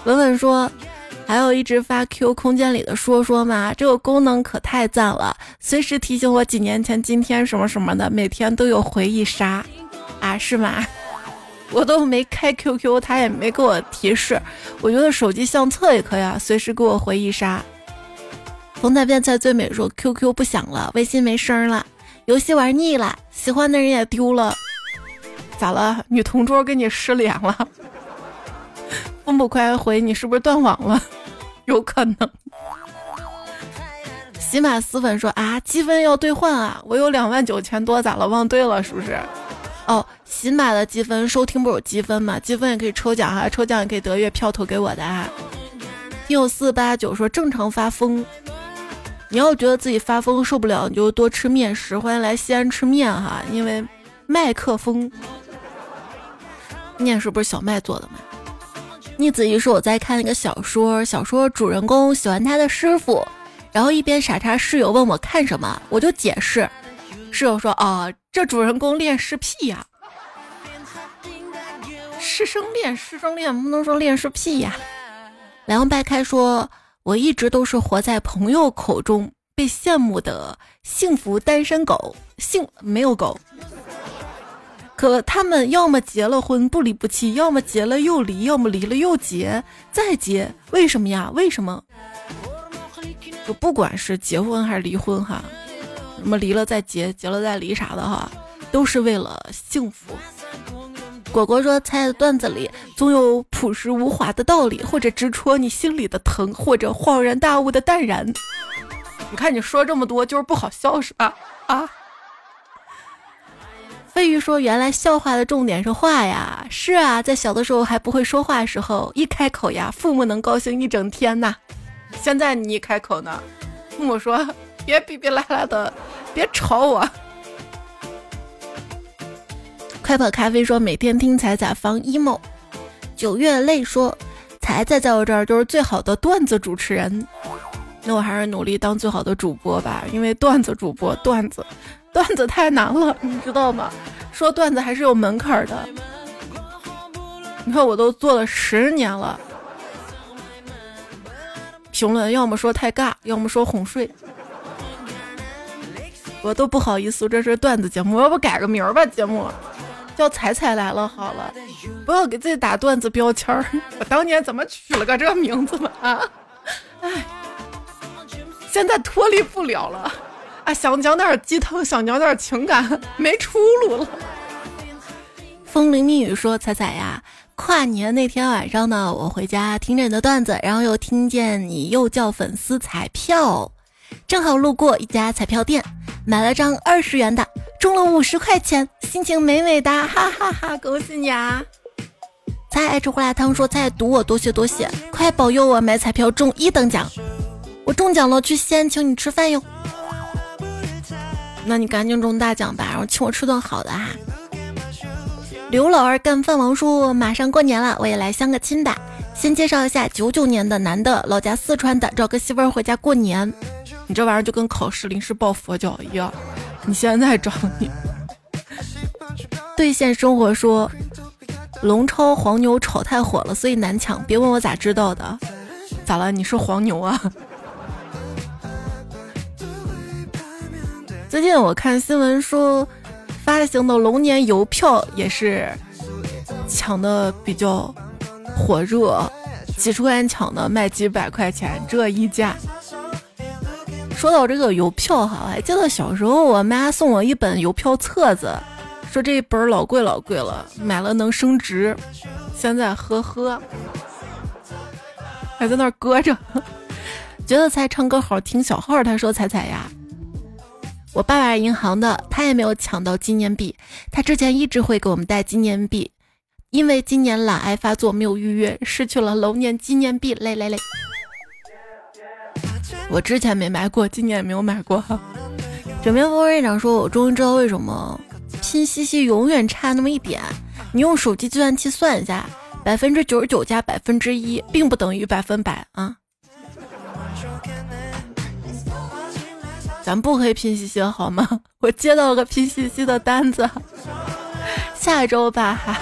文文说。还有一直发 Q 空间里的说说嘛，这个功能可太赞了，随时提醒我几年前今天什么什么的，每天都有回忆杀，啊是吗？我都没开 QQ，他也没给我提示。我觉得手机相册也可以啊，随时给我回忆杀。风在变菜最美说 QQ 不响了，微信没声了，游戏玩腻了，喜欢的人也丢了，咋了？女同桌跟你失联了？风不快回你是不是断网了？有可能。喜马死粉说啊，积分要兑换啊，我有两万九千多，咋了？忘兑了是不是？哦，喜马的积分收听不有积分吗？积分也可以抽奖哈，抽奖也可以得月票投给我的啊。听友四八九说正常发疯，你要觉得自己发疯受不了，你就多吃面食。欢迎来西安吃面哈，因为麦克风面食不是小麦做的吗？逆子怡说我在看一个小说，小说主人公喜欢他的师傅，然后一边傻叉室友问我看什么，我就解释，室友说啊，这主人公恋尸癖呀，师生恋，师生恋不能说恋尸癖呀。凉白开说，我一直都是活在朋友口中被羡慕的幸福单身狗，幸没有狗。可他们要么结了婚不离不弃，要么结了又离，要么离了又结，再结，为什么呀？为什么？就不管是结婚还是离婚哈，什么离了再结，结了再离啥的哈，都是为了幸福。果果说，猜的段子里总有朴实无华的道理，或者直戳你心里的疼，或者恍然大悟的淡然。你看你说这么多，就是不好笑是吧？啊？飞鱼说：“原来笑话的重点是话呀，是啊，在小的时候还不会说话的时候，一开口呀，父母能高兴一整天呐。现在你一开口呢，父母说别逼逼赖赖的，别吵我。”快跑咖啡说：“每天听彩彩放 emo。”九月泪说：“彩彩在我这儿就是最好的段子主持人，那我还是努力当最好的主播吧，因为段子主播段子。”段子太难了，你知道吗？说段子还是有门槛的。你看我都做了十年了，评论要么说太尬，要么说哄睡，我都不好意思。这是段子节目，要不改个名儿吧？节目叫彩彩来了好了，不要给自己打段子标签儿。我当年怎么取了个这个名字嘛？啊，哎，现在脱离不了了。啊，想讲点鸡汤，想讲点情感，没出路了。风铃密语说：“彩彩呀，跨年那天晚上呢，我回家听着你的段子，然后又听见你又叫粉丝彩票，正好路过一家彩票店，买了张二十元的，中了五十块钱，心情美美哒，哈哈哈！恭喜你啊！菜爱吃胡辣汤说：菜赌我多谢多谢，快保佑我买彩票中一等奖，我中奖了，去西安请你吃饭哟。”那你赶紧中大奖吧，然后请我吃顿好的啊。刘老二干饭王说：“马上过年了，我也来相个亲吧。先介绍一下，九九年的男的，老家四川的，找个媳妇儿回家过年。你这玩意儿就跟考试临时抱佛脚一样，你现在找你。兑现生活说，龙超黄牛炒太火了，所以难抢。别问我咋知道的，咋了？你是黄牛啊？最近我看新闻说，发行的龙年邮票也是抢的比较火热，几十块钱抢的卖几百块钱，这一价。说到这个邮票哈，我还记得小时候我妈送我一本邮票册子。说这一本老贵老贵了，买了能升值。现在呵呵，还在那儿搁着。觉得才唱歌好听，小号他说彩彩呀，我爸爸是银行的，他也没有抢到纪念币。他之前一直会给我们带纪念币，因为今年懒癌发作没有预约，失去了龙年纪念币。累累累！我之前没买过，今年也没有买过。枕边风院长说，我终于知道为什么。拼夕夕永远差那么一点，你用手机计算器算一下，百分之九十九加百分之一，并不等于百分百啊！咱不可以拼夕夕好吗？我接到了个拼夕夕的单子，下周吧哈，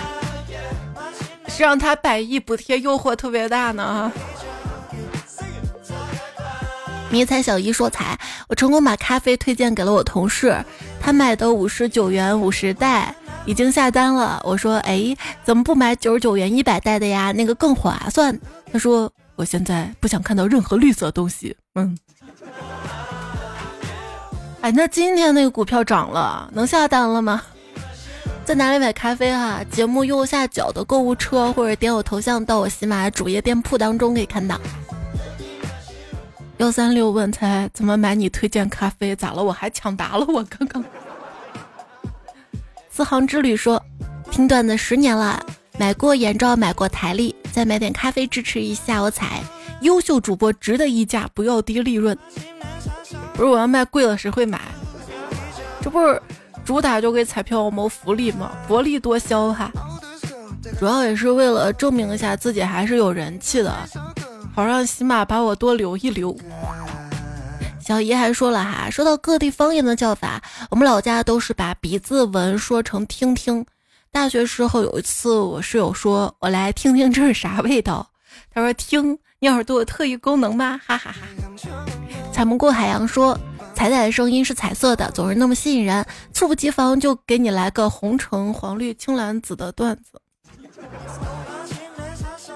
是让他百亿补贴，诱惑特别大呢。迷彩小姨说：“彩，我成功把咖啡推荐给了我同事，他买的五十九元五十袋已经下单了。我说：哎，怎么不买九十九元一百袋的呀？那个更划算。他说：我现在不想看到任何绿色东西。嗯，哎，那今天那个股票涨了，能下单了吗？在哪里买咖啡哈？节目右下角的购物车，或者点我头像到我喜马主页店铺当中可以看到。”幺三六问才怎么买你推荐咖啡？咋了？我还抢答了，我刚刚。四行之旅说，听段子十年了，买过眼罩，买过台历，再买点咖啡支持一下我踩。优秀主播值得溢价，不要低利润。不是我要卖贵了谁会买？这不是主打就给彩票谋福利嘛？薄利多销哈。主要也是为了证明一下自己还是有人气的。好让喜马把我多留一留。小姨还说了哈，说到各地方言的叫法，我们老家都是把鼻子闻说成听听。大学时候有一次，我室友说我来听听这是啥味道，他说听，你耳朵有特异功能吗？哈哈哈。采蘑菇海洋说，彩彩的声音是彩色的，总是那么吸引人，猝不及防就给你来个红橙黄绿青蓝紫的段子。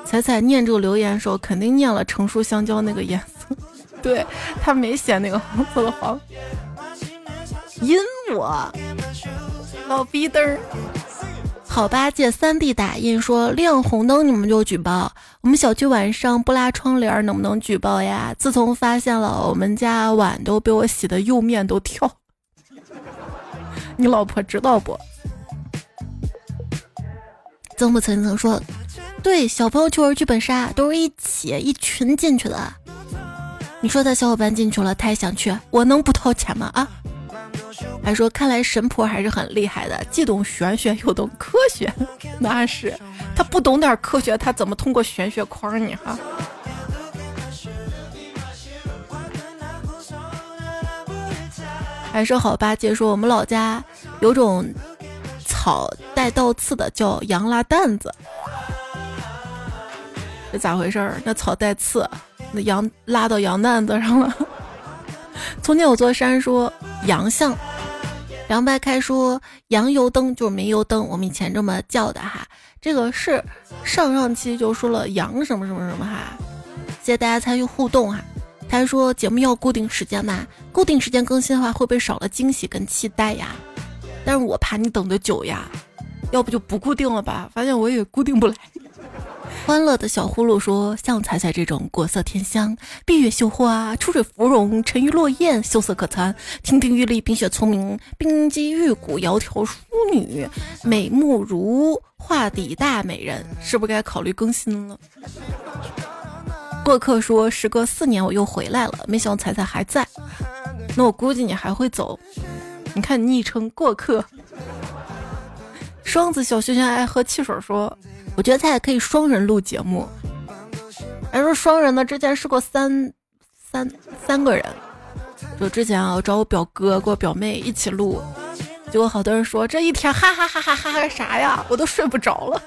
彩彩念这个留言的时候，肯定念了成熟香蕉那个颜色，对他没写那个黄色的黄。阴我，老逼灯儿。好吧，借三 D 打印说亮红灯你们就举报，我们小区晚上不拉窗帘能不能举报呀？自从发现了我们家碗都被我洗的釉面都跳，你老婆知道不？曾不曾曾说。对，小朋友去玩剧本杀都是一起一群进去的。你说他小伙伴进去了，他也想去，我能不掏钱吗？啊？还说看来神婆还是很厉害的，既懂玄学又懂科学。那是，他不懂点科学，他怎么通过玄学框你哈？还说好吧，姐说我们老家有种草带倒刺的，叫羊拉蛋子。这咋回事儿？那草带刺，那羊拉到羊蛋子上了。从前有座山说羊像，凉白开说羊油灯就是煤油灯，我们以前这么叫的哈。这个是上上期就说了羊什么什么什么哈。谢谢大家参与互动哈。他说节目要固定时间吗，固定时间更新的话会不会少了惊喜跟期待呀？但是我怕你等的久呀，要不就不固定了吧？发现我也固定不来。欢乐的小呼噜说：“像彩彩这种国色天香、闭月羞花、出水芙蓉、沉鱼落雁、秀色可餐、亭亭玉立、冰雪聪明、冰肌玉骨、窈窕淑女、美目如画底大美人，是不是该考虑更新了？”过客说：“时隔四年我又回来了，没想到彩彩还在，那我估计你还会走。你看昵称过客。”双子小轩轩爱喝汽水说。我觉得他也可以双人录节目，还说双人呢，之前试过三三三个人，就之前啊，我找我表哥跟我表妹一起录，结果好多人说这一天哈哈哈哈哈哈啥呀，我都睡不着了。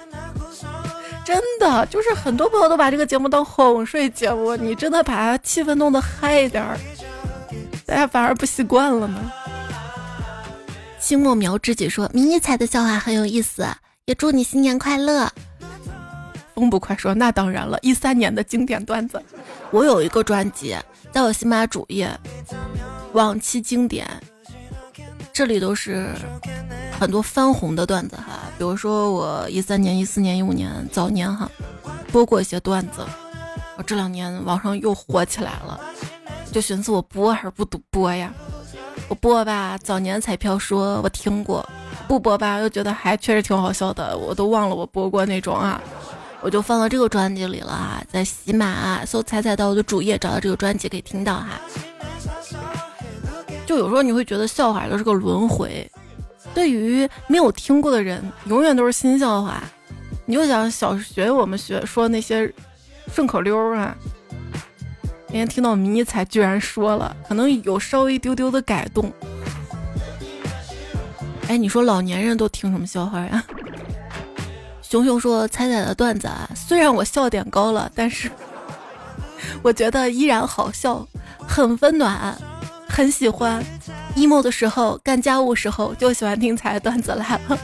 真的，就是很多朋友都把这个节目当哄睡节目，你真的把气氛弄得嗨一点儿，大家反而不习惯了呢。清末苗知己说：“迷你彩的笑话很有意思，也祝你新年快乐。”风不快说：“那当然了，一三年的经典段子，我有一个专辑，在我喜马主页，往期经典，这里都是很多翻红的段子哈。比如说我一三年、一四年、一五年早年哈播过一些段子，我这两年网上又火起来了，就寻思我播还是不播呀？我播吧，早年彩票说我听过；不播吧，又觉得还确实挺好笑的，我都忘了我播过那种啊。”我就放到这个专辑里了哈，在喜马搜“彩彩到我的主页，找到这个专辑可以听到哈。就有时候你会觉得笑话就是个轮回，对于没有听过的人，永远都是新笑话。你就想小学我们学说那些顺口溜啊，今天听到迷彩居然说了，可能有稍微丢丢的改动。哎，你说老年人都听什么笑话呀？熊熊说：“彩彩的段子啊，虽然我笑点高了，但是 我觉得依然好笑，很温暖，很喜欢。emo 的时候，干家务时候就喜欢听彩段子来了，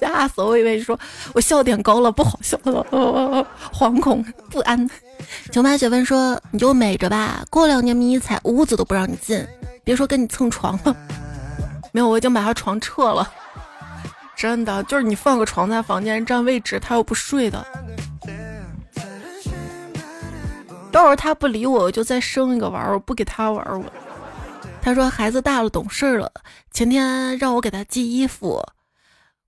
吓死我！以为说我笑点高了，不好笑了，惶恐不安。”九马雪芬说：“你就美着吧，过两年迷你彩屋子都不让你进，别说跟你蹭床了。没有，我已经把他床撤了。”真的就是你放个床在房间占位置，他又不睡的。到时候他不理我，我就再生一个玩儿，我不给他玩儿我。他说孩子大了懂事了，前天让我给他寄衣服。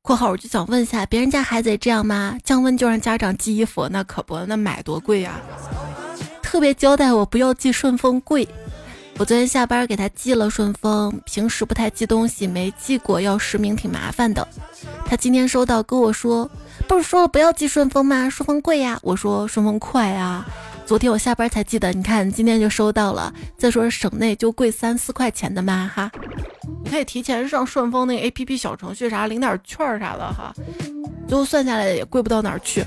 括号我就想问一下，别人家孩子也这样吗？降温就让家长寄衣服，那可不，那买多贵呀。特别交代我不要寄顺丰贵。我昨天下班给他寄了顺丰，平时不太寄东西，没寄过要实名挺麻烦的。他今天收到跟我说，不是说了不要寄顺丰吗？顺丰贵呀。我说顺丰快啊。昨天我下班才寄的，你看今天就收到了。再说省内就贵三四块钱的嘛哈，你可以提前上顺丰那个 A P P 小程序啥领点券啥的哈，最后算下来也贵不到哪儿去。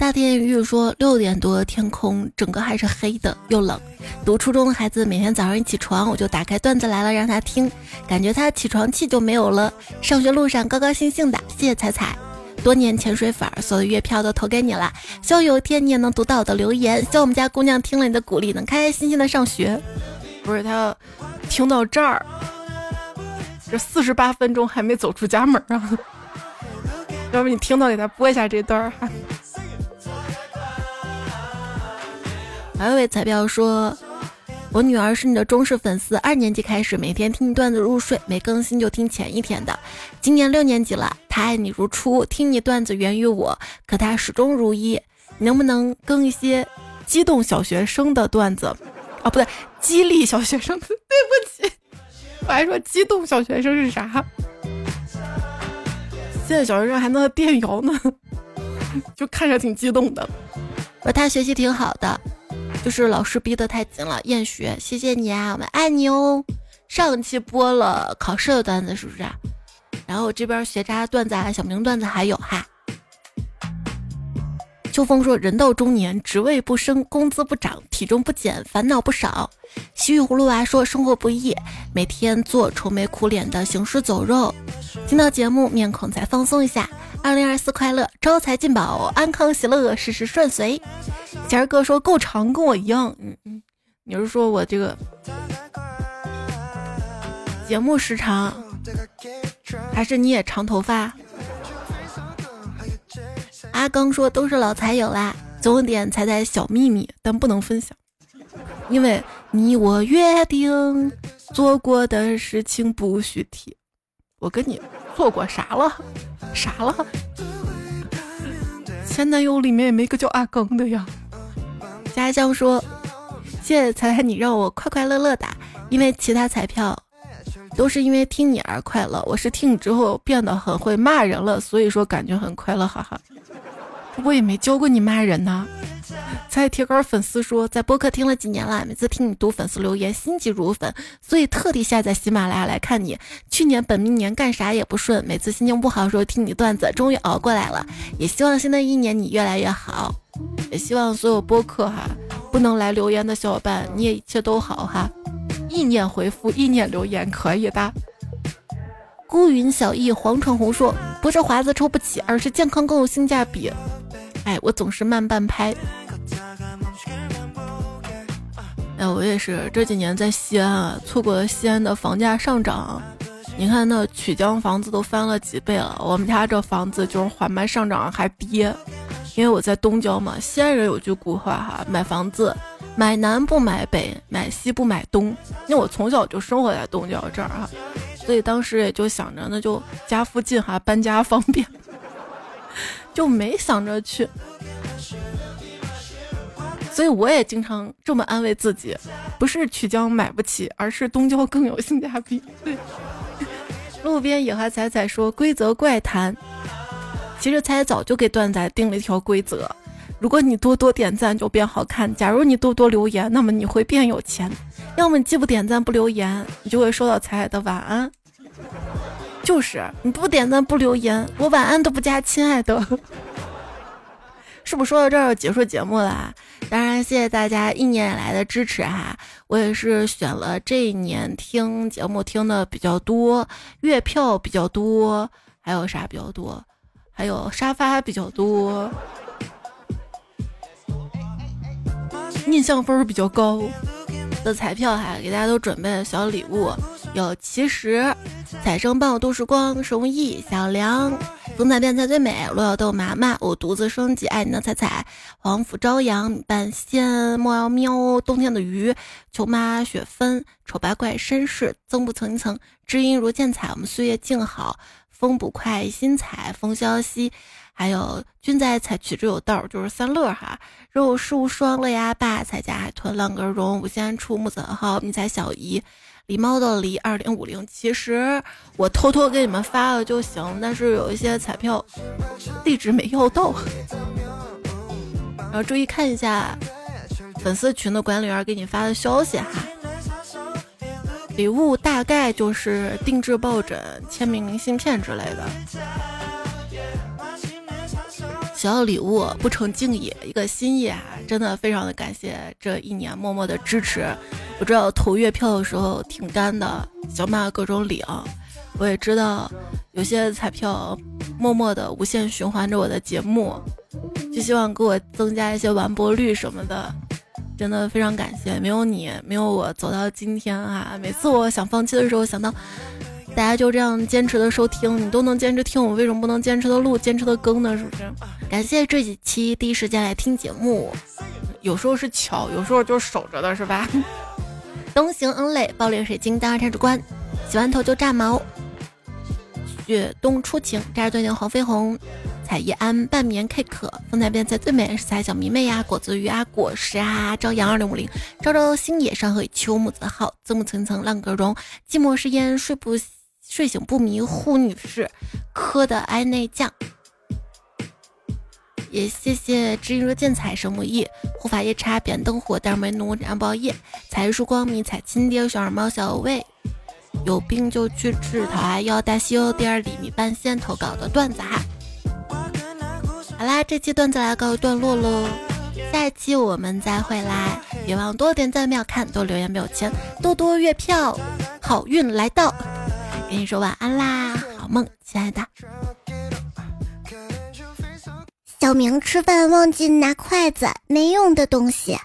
大天玉说：“六点多，天空整个还是黑的，又冷。读初中的孩子每天早上一起床，我就打开段子来了让他听，感觉他起床气就没有了。上学路上高高兴兴的。谢谢彩彩，多年潜水粉，所有月票都投给你了。希望有一天你也能读到我的留言。希望我们家姑娘听了你的鼓励，能开开心心的上学。不是他听到这儿，这四十八分钟还没走出家门啊？要不你听到给他播一下这段儿。”还有位彩票说：“我女儿是你的忠实粉丝，二年级开始每天听你段子入睡，没更新就听前一天的。今年六年级了，她爱你如初，听你段子源于我，可她始终如一。你能不能更一些激动小学生的段子？啊，不对，激励小学生。对不起，我还说激动小学生是啥？现在小学生还能电摇呢，就看着挺激动的。我他学习挺好的。”就是老师逼得太紧了，厌学。谢谢你啊，我们爱你哦。上期播了考试的段子，是不是？然后这边学渣段子啊、小明段子还有哈。秋风说：人到中年，职位不升，工资不涨，体重不减，烦恼不少。西域葫芦娃说：生活不易，每天做愁眉苦脸的行尸走肉。听到节目，面孔才放松一下。二零二四快乐，招财进宝，安康喜乐，事事顺遂。贤儿哥说够长，跟我一样。嗯嗯，你是说我这个节目时长，还是你也长头发？阿刚说都是老财友啦，总有点财财小秘密，但不能分享，因为你我约定做过的事情不许提。我跟你做过啥了？啥了？前男友里面也没个叫阿刚的呀。家乡说：“谢谢彩彩，你让我快快乐乐的，因为其他彩票都是因为听你而快乐，我是听你之后变得很会骂人了，所以说感觉很快乐，哈哈。不过也没教过你骂人呐。在铁杆粉丝说，在播客听了几年了，每次听你读粉丝留言，心急如焚，所以特地下载喜马拉雅来看你。去年本命年干啥也不顺，每次心情不好的时候听你段子，终于熬过来了。也希望新的一年你越来越好，也希望所有播客哈不能来留言的小伙伴，你也一切都好哈。意念回复，意念留言可以的。孤云小艺黄闯红说，不是华子抽不起，而是健康更有性价比。哎，我总是慢半拍。哎，我也是这几年在西安啊，错过了西安的房价上涨。你看那曲江房子都翻了几倍了，我们家这房子就是缓慢上涨还跌。因为我在东郊嘛，西安人有句古话哈，买房子买南不买北，买西不买东。因为我从小就生活在东郊这儿哈，所以当时也就想着那就家附近哈，搬家方便，就没想着去。所以我也经常这么安慰自己，不是曲江买不起，而是东郊更有性价比。路边野花彩彩说规则怪谈，其实彩早就给段仔定了一条规则：如果你多多点赞就变好看；假如你多多留言，那么你会变有钱；要么你既不点赞不留言，你就会收到彩彩的晚安。就是你不点赞不留言，我晚安都不加，亲爱的。是不是说到这儿要结束节目了？当然，谢谢大家一年以来的支持哈！我也是选了这一年听节目听的比较多，月票比较多，还有啥比较多？还有沙发比较多，印象分比较高的彩票哈，给大家都准备了小礼物，有奇石、彩生伴我度时光、容易、小梁。风采变才最美，罗小豆麻麻，我独自升级，爱你的彩彩，黄甫朝阳，半仙，莫要喵，冬天的鱼，球妈雪芬，丑八怪绅士，增不层一层，知音如见彩，我们岁月静好，风不快，心彩，风萧息，还有君在采取之有道，就是三乐哈，肉事无双，乐呀爸，彩家海豚，浪根绒，无限出木子号，迷彩小姨。狸猫的狸二零五零，其实我偷偷给你们发了就行，但是有一些彩票地址没要到，然后注意看一下粉丝群的管理员给你发的消息哈。礼物大概就是定制抱枕、签名明信片之类的。小礼物不成敬意，一个心意啊！真的非常的感谢这一年默默的支持。我知道投月票的时候挺干的，想把各种领。我也知道有些彩票默默的无限循环着我的节目，就希望给我增加一些完播率什么的。真的非常感谢，没有你，没有我走到今天啊！每次我想放弃的时候，想到。大家就这样坚持的收听，你都能坚持听，我为什么不能坚持的录、坚持的更呢？是不是？感谢这几期第一时间来听节目，有时候是巧，有时候就是守着的，是吧？东行恩泪，爆裂水晶，大差主观，洗完头就炸毛，雪冬初晴，扎着最牛黄飞鸿，彩叶安半眠 K 可，风采变才最美是彩小迷妹呀，果子鱼啊，果实啊，朝阳二零五零，朝朝星野山河秋木子浩，字木层层浪格绒，寂寞是烟睡不。睡醒不迷糊女士，磕的爱内酱，也谢谢知音若见彩神木易护法夜叉扁灯火大梅奴燃爆夜彩曙光迷彩亲爹小二猫小魏，有病就去治，讨爱要大西欧第二里米半仙投稿的段子哈。好啦，这期段子来告一段落喽，下一期我们再会啦！别忘多点赞秒看，多留言秒钱，多多月票，好运来到。跟你说晚安啦，好梦，亲爱的。小明吃饭忘记拿筷子，没用的东西。